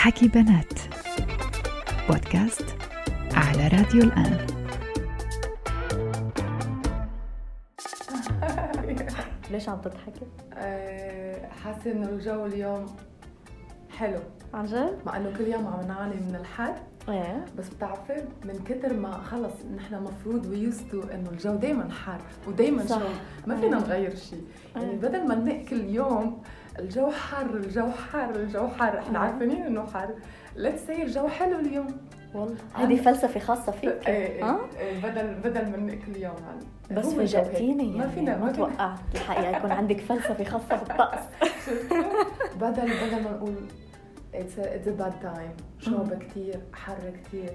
حكي بنات بودكاست على راديو الآن ليش عم تضحكي؟ آه، حاسة إنه الجو اليوم حلو عن جد؟ مع إنه كل يوم عم نعاني من الحر إيه بس بتعرفي من كتر ما خلص نحن مفروض ويوستو إنه الجو دايما حر ودايما صح. شو ما فينا أيه. نغير شيء يعني أيه. بدل ما ننق كل يوم الجو حر الجو حر الجو حر إحنا أيه. عارفين إنه حر. let's say الجو حلو اليوم. والله. هذه فلسفة خاصة فيك. إيه ها؟ إيه بدل بدل ما ننق كل يوم يعني بس. فاجأتيني يعني ما فينا ما توقعت الحقيقة يكون عندك فلسفة خاصة بالطقس. بدل بدل ما نقول it's it's bad time شوب. كثير حر كثير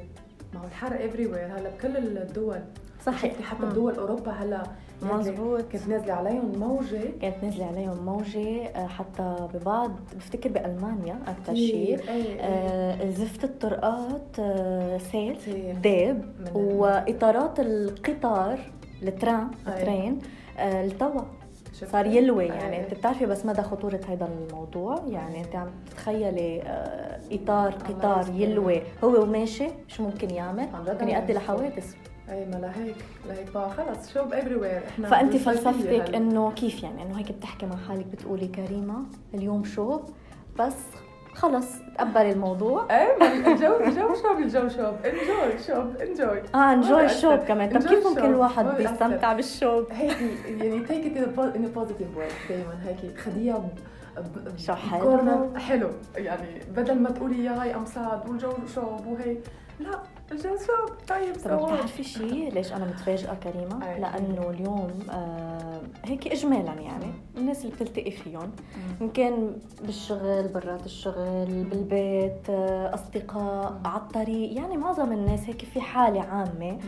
ما هو الحر everywhere هلا بكل الدول. صحيح. حتى مم. بدول أوروبا هلا مزبوط كانت نازلة عليهم موجة كانت نازلة عليهم موجة آه، حتى ببعض بفتكر بألمانيا أكثر شيء كثير. إيه إيه. آه، زفت الطرقات آه، سيل كثير. داب وإطارات القطار ال train. ال train آه، التوى؟ صار يلوي إيه. يعني أنت بتعرفي بس مدى خطورة هذا الموضوع يعني أنت عم تتخيلي آه، إطار قطار. يلوي هو وماشي شو ممكن يعمل ممكن يؤدي. لحوادث اي ما لهيك لهيك بقى خلص شوب everywhere إحنا فأنت فلسفتك. إنه كيف يعني إنه هيك بتحكي مع حالك بتقولي كريمة اليوم شوب بس خلص تقبلي الموضوع إيه الجو الجو شوب الجو شوب enjoy شوب enjoy آه enjoy. الشوب كمان طب كيف ممكن. الواحد. بيستمتع بالشوب هيك يعني take it in positive way دائما هيك خديها شو حلو. حلو يعني بدل ما تقولي يا هاي I'm sad والجو شوب وهيك لا الجو شوب طيب طب بتعرفي شيء ليش أنا متفاجئة كريمة؟ أي. لأنه اليوم آه هيك اجمالا يعني. الناس اللي بتلتقي فيهم. إن كان بالشغل برات الشغل بالبيت آه أصدقاء. على الطريق يعني معظم الناس هيك في حالة عامة.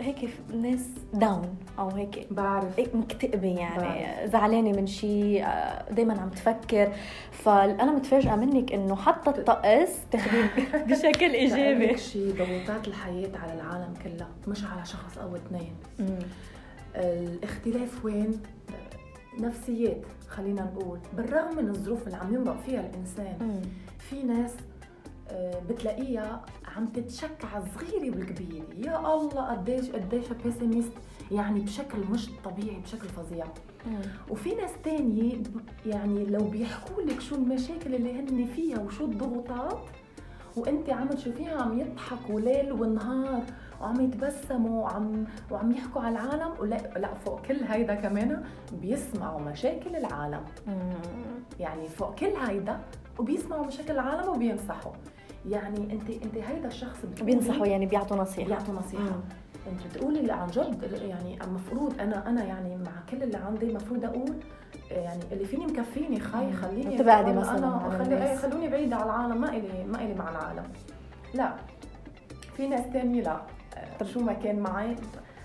هيك الناس داون أو هيك بعرف هيك مكتئبة يعني بعرف. زعلانة من شيء دايما عم تفكر فأنا متفاجئة منك إنه حتى الطقس تاخذيه بشكل إيجابي شيء ضغوطات الحياة على العالم كلها مش على شخص أو اثنين. الاختلاف وين؟ نفسيات خلينا نقول بالرغم من الظروف اللي عم يمرق فيها الإنسان مم. في ناس آه، بتلاقيها عم تتشكى على الصغيرة والكبيرة يا الله قديش قديش بيسيميست يعني بشكل مش طبيعي بشكل فظيع. وفي ناس تانية يعني لو بيحكوا لك شو المشاكل اللي هن فيها وشو الضغوطات وانت عم تشوفيها عم يضحكوا ليل ونهار وعم يتبسموا وعم وعم يحكوا على العالم ولا لا فوق كل هيدا كمان بيسمعوا مشاكل العالم. يعني فوق كل هيدا وبيسمعوا مشاكل العالم وبينصحوا. يعني انت أنت هيدا الشخص بينصحوا يعني بيعطوا نصيحة. بيعطوا نصيحة. مم. أنت بتقولي اللي عن جد يعني المفروض أنا أنا يعني مع كل اللي عندي المفروض أقول يعني اللي فيني مكفيني خاي مم. خليني وتبعدي أنا- مثلاً. أنا خلي. إيه خلوني بعيدة على العالم ما الي ما إلي مع العالم. لا. في ناس تانية لا. آه، شو ما كان معي.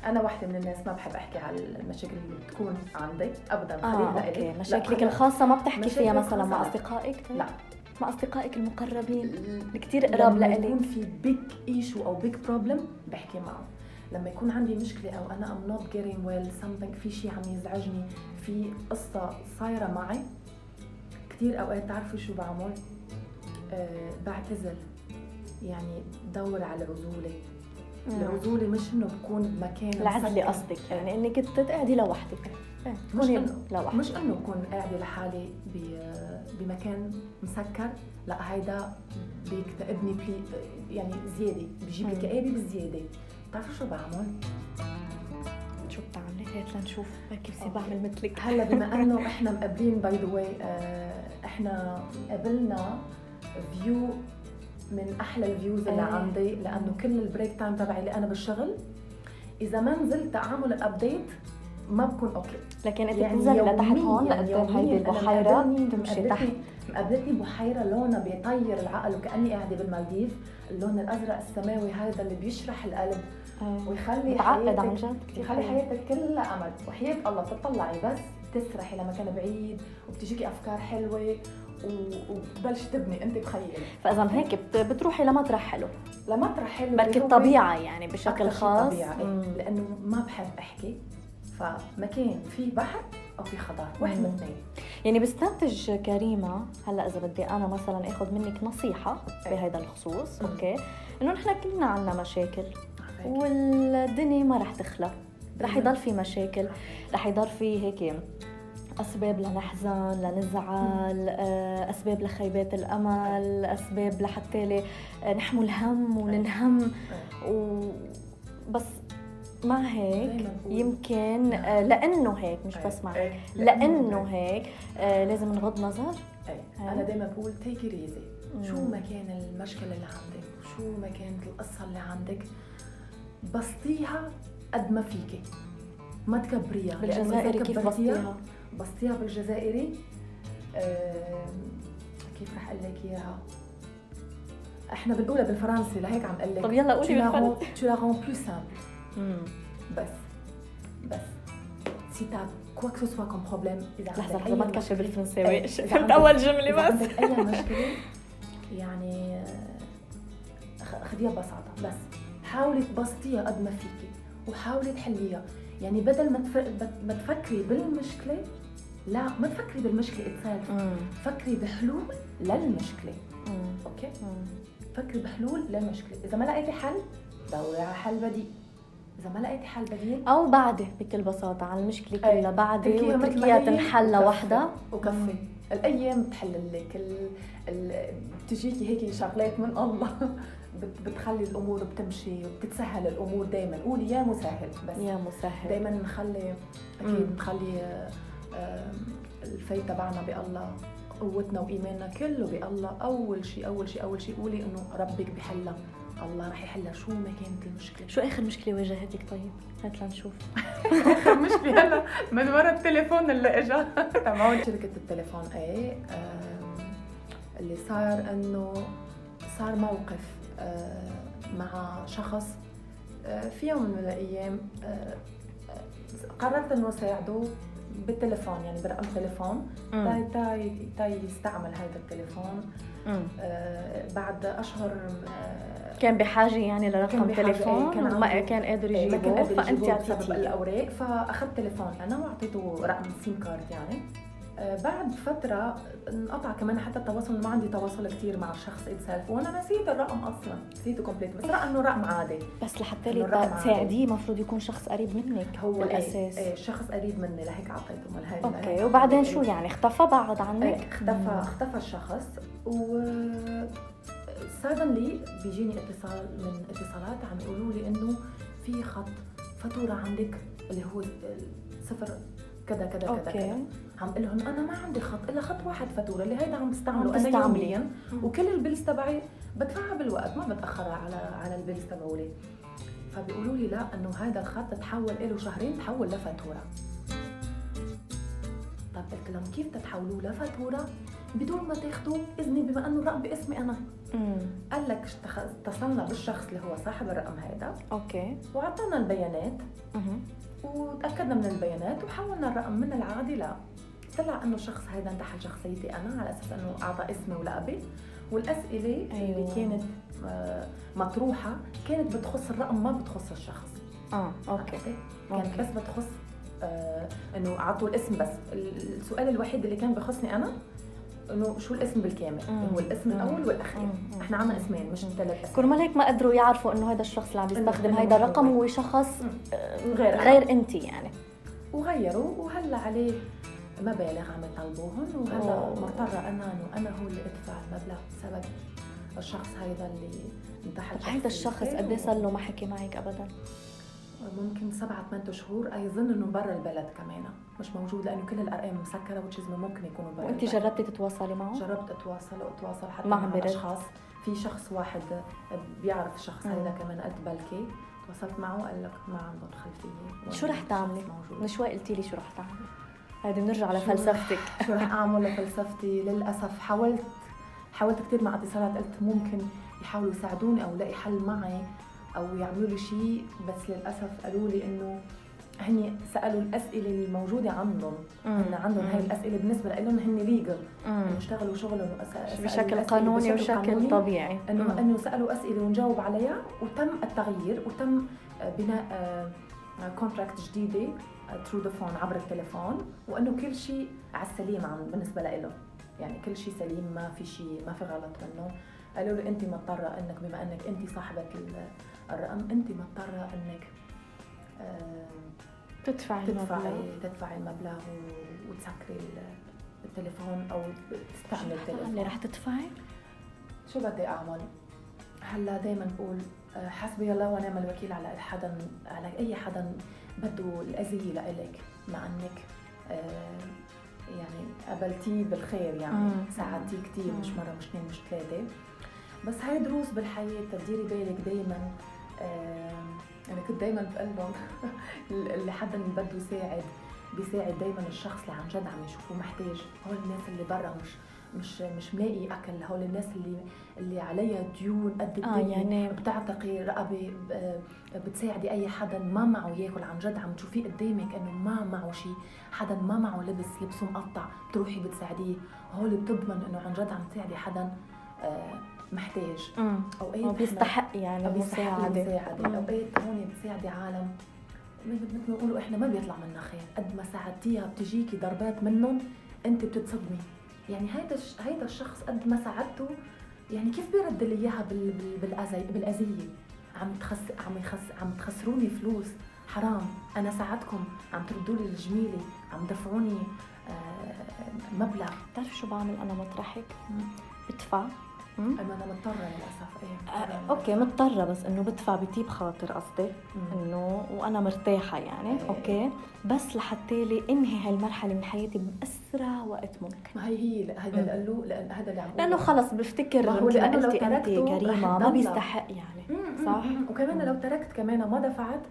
أنا واحدة من الناس ما بحب أحكي على المشاكل اللي بتكون عندي ابدا. okay. لا، مشاكلك الخاصة ما بتحكي فيها مثلا مع الخاصة. لا. مع أصدقائك المقربين. اللي كتير قراب لما لإلك يكون في big issue أو big problem بحكي معه. لما يكون عندي مشكلة أو أنا I'm not getting well something في شيء عم يزعجني في قصة صايرة معي كثير أوقات تعرفوا شو بعمل؟ أه بعتزل يعني دور على العزوله العزولة مش إنه بكون بمكان العزلة مسكر. قصدك يعني إنك تقعدي لوحدك. إيه، مش انه لوحدك مش إنه أكون قاعدة لحالي بمكان مسكر لا هيدا بيكتئبني بلي يعني زيادة بيجيب لي. كآبه بزيادة بتعرفوا شو بعمل؟ شو بتعملي هات لنشوف هيك بصير. بعمل مثلك هلأ بما إنه إحنا مقابلين by the way إحنا قابلنا view من أحلى ال views اللي إيه. عندي لأنه كل ال break time تبعي اللي أنا بالشغل إذا ما نزلت أعمل ال update ما بكون okay. لكن انت يعني بتنزلي لتحت هون يعني لقدام هيدي مقابلني- تمشي تحت. مقابلتني بحيرة لونها بيطير العقل وكأني قاعدة بالمالديف. اللون الأزرق السماوي هذا اللي بيشرح القلب. ويخلي متعقد عن حياتك جد يخلي. حياتك كلها أمل. وحياة الله بتطلعي بس تسرحي لمكان بعيد وبتجيكي أفكار حلوة و- وبتبلشي تبني. أنت بخيالك. فإذا هيك بت- بتروحي لمطرح حلو. لمطرح حلو. بركي الطبيعة يعني بشكل خاص. مم. لأنه ما بحب أحكي. فمكان فيه بحر أو في خطر واحد. من اثنين يعني بستنتج كريمة هلأ إذا بدي أنا مثلا آخذ منك نصيحة. بهذا الخصوص. أوكي إنه نحن كلنا عنا مشاكل؟ والدنيا ما رح تخلى رح. يضل في مشاكل رح يضل في هيك أسباب لنحزن لنزعل آه، أسباب لخيبات الأمل أسباب لحتى نحمل هم وننهم. و... بس مع هيك يمكن آه، لأنه هيك مش إيه. بس مع إيه. لأنه هيك آه، لازم نغض نظر إيه. أنا دايما بقول تيك ايزي شو. ما كان المشكلة اللي عندك شو ما كانت القصة اللي عندك بسطيها قد ما فيكي ما تكبريها بالجزائري كيف بسطيها؟ بسطيها بالجزائري آم، كيف رح أقول لك إياها إحنا بنقولها بالفرنسي لهيك عم أقول لك طب يلا قولي بالفرنسي. la rends plus simple مم. بس. بس. Quoi que ce soit comme problème إذا لحظة عندك لحظة ما تكشف بالفرنساوي. فهمت جملة إذا بس. عندك أي مشكلة يعني آه، خديها ببساطة. بس حاولي تبسطيها قد ما فيكي وحاولي تحليها. يعني بدل ما ما تفكري بالمشكلة لا ما تفكري بالمشكلة itself. مم. فكري بحلول للمشكلة. مم. أوكي؟ مم. فكري بحلول للمشكلة. إذا ما لقيتي حل دوري على حل بديل. إذا ما لقيتي حل بديل؟ أو بعدي بكل بساطة على المشكلة. كلها. بعدي وتركيها تنحل. لوحدها وكفي. الأيام بتحلل لك. ال... ال... بتجيكي هيك شغلات من الله. بت... بتخلي الأمور بتمشي وبتتسهل الأمور دائما قولي يا مسهل بس. يا مسهل. دائما نخلي. أكيد نخلي الفيت تبعنا بألله قوتنا وإيماننا كله بألله. أول شيء أول شيء أول شيء قولي إنه ربك بحلها. الله رح يحلها. شو ما كانت المشكلة؟ شو آخر مشكلة واجهتك طيب؟ هات لنشوف. المشكلة هلا من ورا التليفون اللي اجى تبعون شركة التليفون آم، اللي صار إنه صار موقف مع شخص في يوم من الأيام قررت إنه ساعده. بالتليفون يعني برقم تليفون. تاي تاي تاي يستعمل هذا التليفون. آه، بعد أشهر آه، كان بحاجة يعني كان لرقم بحاجة، إيه، تليفون كان وما عنده- كان قادر ما كان يجيبه قادر فانت أعطيتيه. الأوراق. فأخذت تليفون. أنا واعطيته رقم SIM card يعني. بعد فترة انقطع كمان حتى التواصل ما عندي تواصل كثير مع الشخص اتسلف وأنا نسيت الرقم أصلا نسيته completely بس رأى إنه رقم عادي. بس لحتى لي. تساعديه المفروض يكون شخص قريب منك هو بالاساس إيه, إيه شخص قريب مني لهيك اعطيته مال هاي okay لهيك وبعدين. شو يعني؟ اختفى بعد عنك؟ إيه اختفى اختفى الشخص و suddenly بيجيني اتصال من اتصالات عم يقولوا لي إنه في خط فاتوره عندك اللي هو صفر كذا كذا كذا. عم أقول لهم أنا ما عندي خط إلا خط واحد فاتورة اللي هيدا عم بستعمله عم أنا. يوميا. وكل ال bills تبعي بدفعها بالوقت ما بتاخر على على ال bills تبعولي. فبيقولوا لي لا إنه هذا الخط تحول له شهرين تحول لفاتورة. طب قلت لهم كيف تتحولوه لفاتورة؟ بدون ما تاخذوا إذني بما إنه الرقم باسمي أنا. مم. قال لك اتصلنا بالشخص اللي هو صاحب الرقم هذا okay. وأعطانا البيانات. مهم. وتأكدنا من البيانات وحولنا الرقم من العادي لا. طلع إنه الشخص هذا انتحل شخصيتي أنا على أساس إنه أعطى اسمي ولقبي والأسئلة أيوة. اللي كانت آه، مطروحة كانت بتخص الرقم ما بتخص الشخص آه okay؟ كانت okay. بس بتخص آه إنه اعطوا الاسم بس السؤال الوحيد اللي كان بخصني أنا إنه شو الاسم بالكامل مم. هو الاسم. الأول والأخير مم. إحنا عنا اسمين مش. ثلاث اسماء كرمال هيك ما قدروا يعرفوا إنه هذا الشخص اللي عم يستخدم هيدا هو. الرقم هو شخص. آه، غير. غير انت يعني وغيروا وهلأ عليه مبالغ عم يطلبوهن وهلا أوه. مضطرة أنا إنه أنا هو اللي أدفع المبلغ بسبب الشخص هذا اللي انتحل هيدا الشخص. قد إيه صار له ما حكي معك ابدا ممكن سبعة ثمان شهور اظن إنه برا البلد كمان مش موجود لأنه كل الأرقام مسكرة وتشيز ممكن يكونوا برا وانت. جربتي تتواصلي معه جربت أتواصل وأتواصل حتى مع, برد. أشخاص في شخص واحد بيعرف الشخص. هذا كمان قلت بلكي تواصلت معه قال لك ما عندهم خلفية شو رح تعملي؟ من شوي قلتي لي شو رح تعملي هيدي بنرجع لفلسفتك. شو رح أعمل لفلسفتي؟ للأسف حاولت حاولت كثير مع اتصالات قلت ممكن يحاولوا يساعدوني أو يلاقي حل معي أو يعملوا لي شيء بس للأسف قالوا لي إنه هني سألوا الأسئلة الموجوده عندهم. هن عندهم هاي الأسئلة بالنسبة لهم هن legal إنه اشتغلوا شغلهم بشكل قانوني بشكل وشكل. طبيعي. إنه. إنه سألوا أسئلة ونجاوب عليها وتم التغيير وتم آه، بناء آه، contract جديدة through the phone عبر التليفون وإنه كل شيء على السليم عن بالنسبة له يعني كل شيء سليم ما في شيء ما في غلط منه قالوا لي انت مضطرة إنك بما إنك انت صاحبة الرقم انت مضطرة إنك تدفعي تدفعي تدفعي المبلغ وتسكري التليفون أو تستعملي التليفون اللي رح تدفعي؟ شو بدي أعمل؟ هلأ دائما بقول آه، حسبي الله ونعم الوكيل على حدا على أي حدا بده الأذية لإلك مع إنك آه، يعني قبلتيه بالخير يعني. ساعدتيه كثير مش مرة مش اثنين مش ثلاثة بس هاي دروس بالحياة تديري بالك دائما أنا كنت دائما بقول لهم اللي حدا اللي بده يساعد بيساعد دائما الشخص اللي عن جد عم يشوفوه محتاج. هول الناس اللي برا مش مش مش ملاقي أكل هول الناس اللي اللي عليها ديون قد آه يعني بتعتقي رقبة بتساعدي أي حدا ما معه ياكل. عن جد عم تشوفيه قدامك إنه ما معه شيء حدا ما معه لبس لبسه مقطع بتروحي بتساعديه. هول بتضمن إنه عن جد عم تساعدي حدا آه، محتاج. أوقات أو بيستحق يعني مساعده مساعده أوقات هون بتساعدي عالم. مثل ما بيقولوا إحنا ما بيطلع منا خير. قد ما ساعدتيها بتجيكي ضربات منهم أنت بتتصدمي. يعني هيدا هيدا الشخص قد ما ساعدته يعني كيف بيرد لي إياها بالاذى بالأذية؟ عم تخس عم يخس عم تخسروني فلوس. حرام. أنا ساعدكم. عم تردوا لي الجميلة. عم دفعوني آه، مبلغ. بتعرفي شو بعمل؟ أنا مطرحك. بدفع. أما أنا مضطرة للأسف. إيه آه okay مضطرة بس إنه بدفع بطيب خاطر قصدي. إنه وأنا مرتاحة يعني. إيه. okay. بس لحتى لي إنهي هالمرحلة من حياتي بأسرع وقت ممكن. ما هي هي هذا اللي قال له لأن هذا اللي عم لأنه خلص بفتكر ما هو لأنه لو تركته كريمة ما بيستحق يعني. صح؟ وكمان لو تركت كمان ما دفعت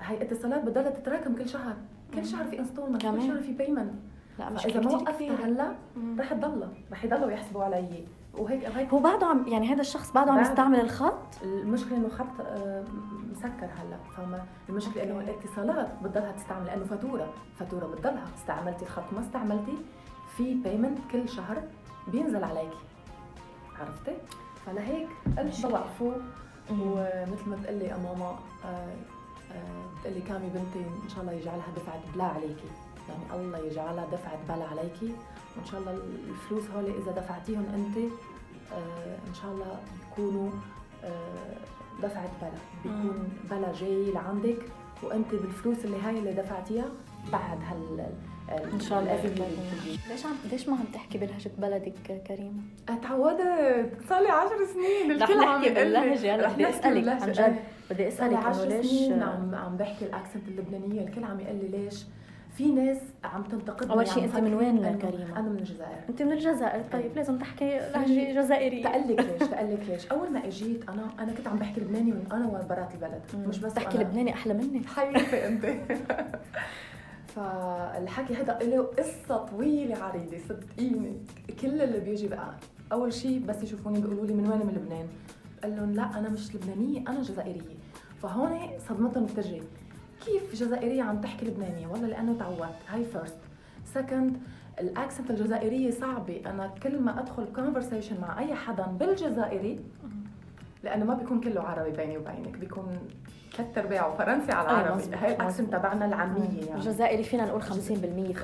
هي اتصالات بتضلها تتراكم كل شهر. كل شهر في installment كل شهر في بيمنت لا مش اذا ما وقفتها هلأ رح تضلها رح يضلوا يحسبوا علي. وهيك هيك هو بعده عم يعني هذا الشخص بعده عم يستعمل الخط؟ المشكلة إنه خط آه، مسكر هلأ فما المشكلة إنه الاتصالات بتضلها تستعمل لأنه فاتورة فاتورة بتضلها. استعملتي الخط ما استعملتي في payment كل شهر بينزل عليكي. عرفتي؟ فلهيك قلت بوقفه ومثل ما بتقول لي ماما آه، آه، بتقول لي كامي بنتي إن شاء الله يجعلها دفعة بلا عليكي. يعني الله يجعلها دفعة بلا عليكي. وإن شاء الله الفلوس هول إذا دفعتيهم أنت آه إن شاء الله بيكونوا آه دفعت بلا بيكون بلا جاي لعندك وأنت بالفلوس اللي هاي اللي دفعتيها بعد هال إن شاء الله. ليش عم ليش ما عم تحكي بلهجة بلدك كريمه؟ تعودت صار لي 10 سنين الكل عم نحكي باللهجة. هلا بدي أسألك عن جد. بدي أسألك إنه ليش عم عم بحكي الأكسنت اللبنانية. الكل عم يقول لي ليش في ناس عم تنتقدني أول شيء أنت من وين كريمة؟ أنا من الجزائر. أنت من الجزائر؟ طيب لازم تحكي لهجه جزائرية. تقول لك ليش؟ تقول لك ليش؟ أول ما أجيت أنا أنا كنت عم بحكي لبناني من أنا وبرات البلد مش بس تحكي لبناني أحلى مني. حبيبتي أنت. فالحكي هذا له قصة طويلة عريضة صدقيني. كل اللي بيجي بقى أول شيء بس يشوفوني بيقولوا لي من وين؟ من لبنان. قال لهم لا أنا مش لبنانية أنا جزائرية. فهون صدمتهم بتجي كيف جزائريه عم تحكي لبنانية؟ والله لأنه تعودت. هاي first second ال accent الجزائرية صعبة. أنا كل ما أدخل conversation مع أي حدا بالجزائري لأنه ما بيكون كله عربي بيني وبينك. بيكون ثلاث ارباعه فرنسي على العربي هاي ال accent تبعنا العامية يعني. الجزائري فينا نقول 50%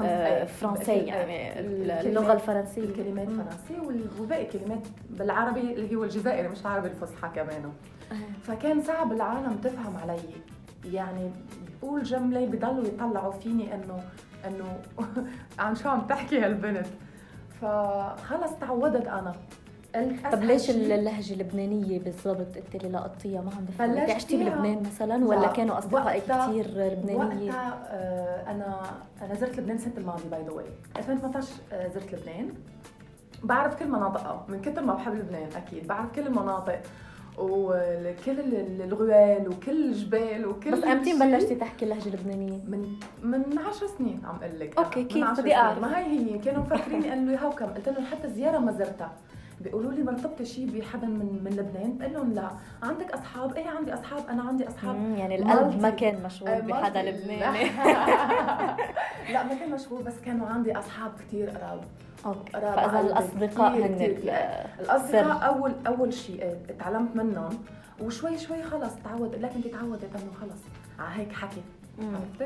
آه فرنسي يعني. اللغة الفرنسية. الكلمات فرنسي وباقي كلمات بالعربي اللي هو الجزائري مش العربي الفصحى كمان. فكان صعب العالم تفهم علي. يعني بقول جمله بضلوا يطلعوا فيني انه إنه عن شو عم تحكي هالبنت. فخلص تعودت أنا. طب ليش اللهجة اللبنانية بالضبط انت اللي لقطتيها؟ ما عم بفهم انت عشتي بلبنان مثلا ولا كانوا أصدقائك كثير لبنانية؟ وقتها آه أنا أنا زرت لبنان السنة الماضيه by the way 2018 آه زرت لبنان. بعرف كل مناطقها من كثر ما بحب لبنان أكيد. بعرف كل المناطق. وكل الغوال وكل الجبال وكل بس إمتى بلشتي تحكي اللهجة اللبنانية؟ من من 10 سنين عم أقول لك. okay كيف بدي أعرف؟ ما هي هي كانوا مفكريني إنه هوكم. قلت لهم حتى زيارة ما زرتها. بيقولوا لي مرتبطة شيء بحدا من من لبنان. بقول لهم لا. عندك أصحاب؟ إيه عندي أصحاب. أنا عندي أصحاب يعني القلب ما كان مشغول بحدا لبناني. لا. ما كان مشغول بس كانوا عندي أصحاب كثير قراب فإذا الأصدقاء هن الأصدقاء أول أول شيء إيه، تعلمت منهم وشوي شوي خلص تعود. لكن تعودت انه خلص. على هيك حكي؟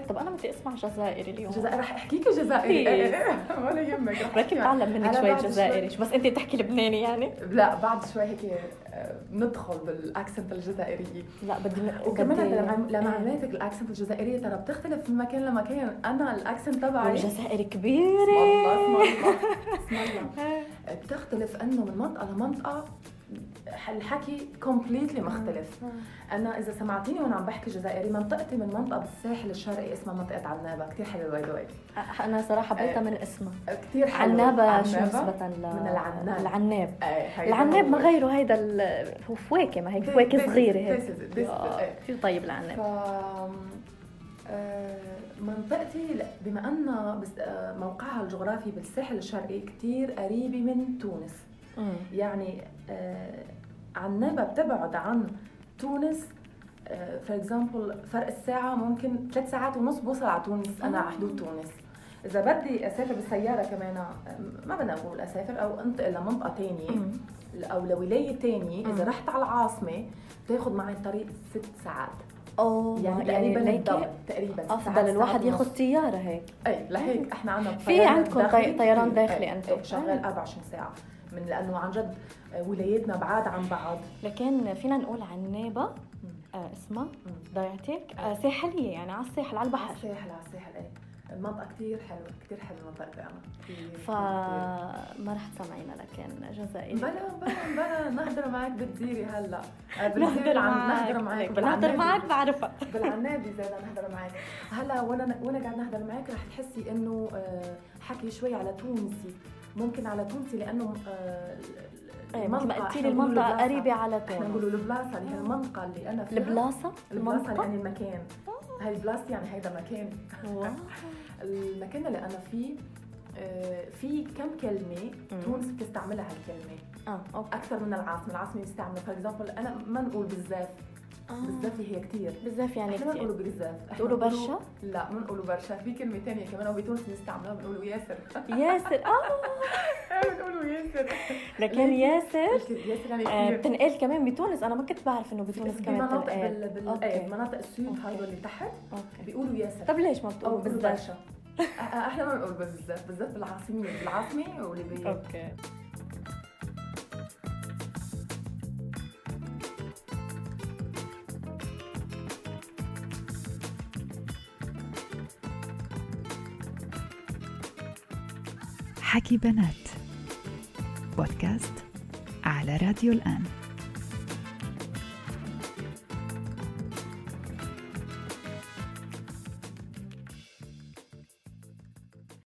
طب أنا بدي أسمع جزائري اليوم. جزائر رح احكيكي جزائري. ولا يهمك رح. بتعلم منك شوي جزائري. شو بس أنت تحكي لبناني يعني؟ لا بعد شوي هيك آه، ندخل بال accent الجزائرية. لا بدي وكمان لما إيه. ال accent الجزائرية ترى بتختلف من مكان لمكان. أنا ال accent تبعي. والجزائر اسم كبيرة. الله اسم الله اسم الله. بتختلف إنه من منطقه لمنطقه الحكي completely مختلف أنا إذا سمعتيني وأنا عم بحكي جزائري منطقتي من منطقة بالساحل الشرقي اسمها منطقة عنابة كثير حلوة by the أنا صراحة حبيتها إيه. من اسمها كثير حلوة عنابة شو. نسبة ل من العناب. العناب هيدا العناب. ما غيره هيدا ال- هو فواكه ما هيك فواكه this هيك is- آه،. كثير طيب العناب آه، منطقتي بما آه، موقعها الجغرافي بالساحل الشرقي كثير قريبة من تونس. يعني آه، عنابه بتبعد عن تونس for example فرق الساعة ممكن ثلاث ساعات ونص بوصل على تونس أنا على حدود تونس إذا بدي أسافر بالسيارة كمان آه، ما بدنا نقول أسافر أو أنتقل لمنطقة ثانية. أو لولاية ثانية إذا. رحت على العاصمة بتاخذ معي الطريق ست ساعات أوه يعني يعني تقريبا ال double تقريبا أفضل الواحد ياخذ. طيارة هيك اي لهيك إحنا عندنا في عندكم طي- طيران داخلي أنتم. إيه شغال 24 ساعة من لأنه عن جد آه، ولاياتنا بعاد عن بعض. لكن فينا نقول عنابة آه اسمها ضيعتك آه ساحلية يعني على الساحل على على البحر الساحل على الساحل إيه. المنطقة كثير حلوة كثير حلوة منطقتي كتير- فما رح تسمعينا لكن جزائري. بلا بلا بلا نحضر معك بتزيري هلأ. عن- معك. نحضر معك بالعنابي. معك بعرفها بالعنابي زاد نحضر معك. هلأ وأنا وأنا قاعد نحضر معك رح تحسي إنه حكي شوي على تونسي. ممكن على تونسي لأنه آه، إيه مثل ما المنطقة- قلتي إحنا لي بنقول المنطقة البلاصة. قريبة على إحنا تونس. نقولوا البلاصه اللي هي المنطقة اللي أنا فيها. البلاصه المنطقة؟ يعني المكان هاي البلاصه يعني هيدا مكان. المكان اللي أنا فيه آه، في كم كلمة مم. تونس بتستعملها هالكلمة؟ آه أوكي. أكثر من العاصمة. العاصمة بيستعملوا for example أنا ما نقول بزاف بزاف هي كثير بزاف يعني إحنا ما كتير. نقولوا بزاف إحنا بتقولوا بنقولوا- برشا؟ لا ما نقولوا برشا. في كلمة ثانية كمان وبتونس بنستعملها بنقولوا ياسر. ياسر آه. بنقولوا ياسر. لكن ياسر ياسر يعني آه، كثير بتنقال كمان بتونس. أنا ما كنت بعرف إنه بتونس كمان بمناطق بتنقال بال... بال... أوكي. إيه بمناطق ال sud. هاي اللي تحت بيقولوا ياسر. طب ليش ما بتقولوا أ- إحنا ما بنقول بالذات. بالذات بالعاصمة واللي بي... أوكي. حكي بنات. بودكاست على راديو الآن.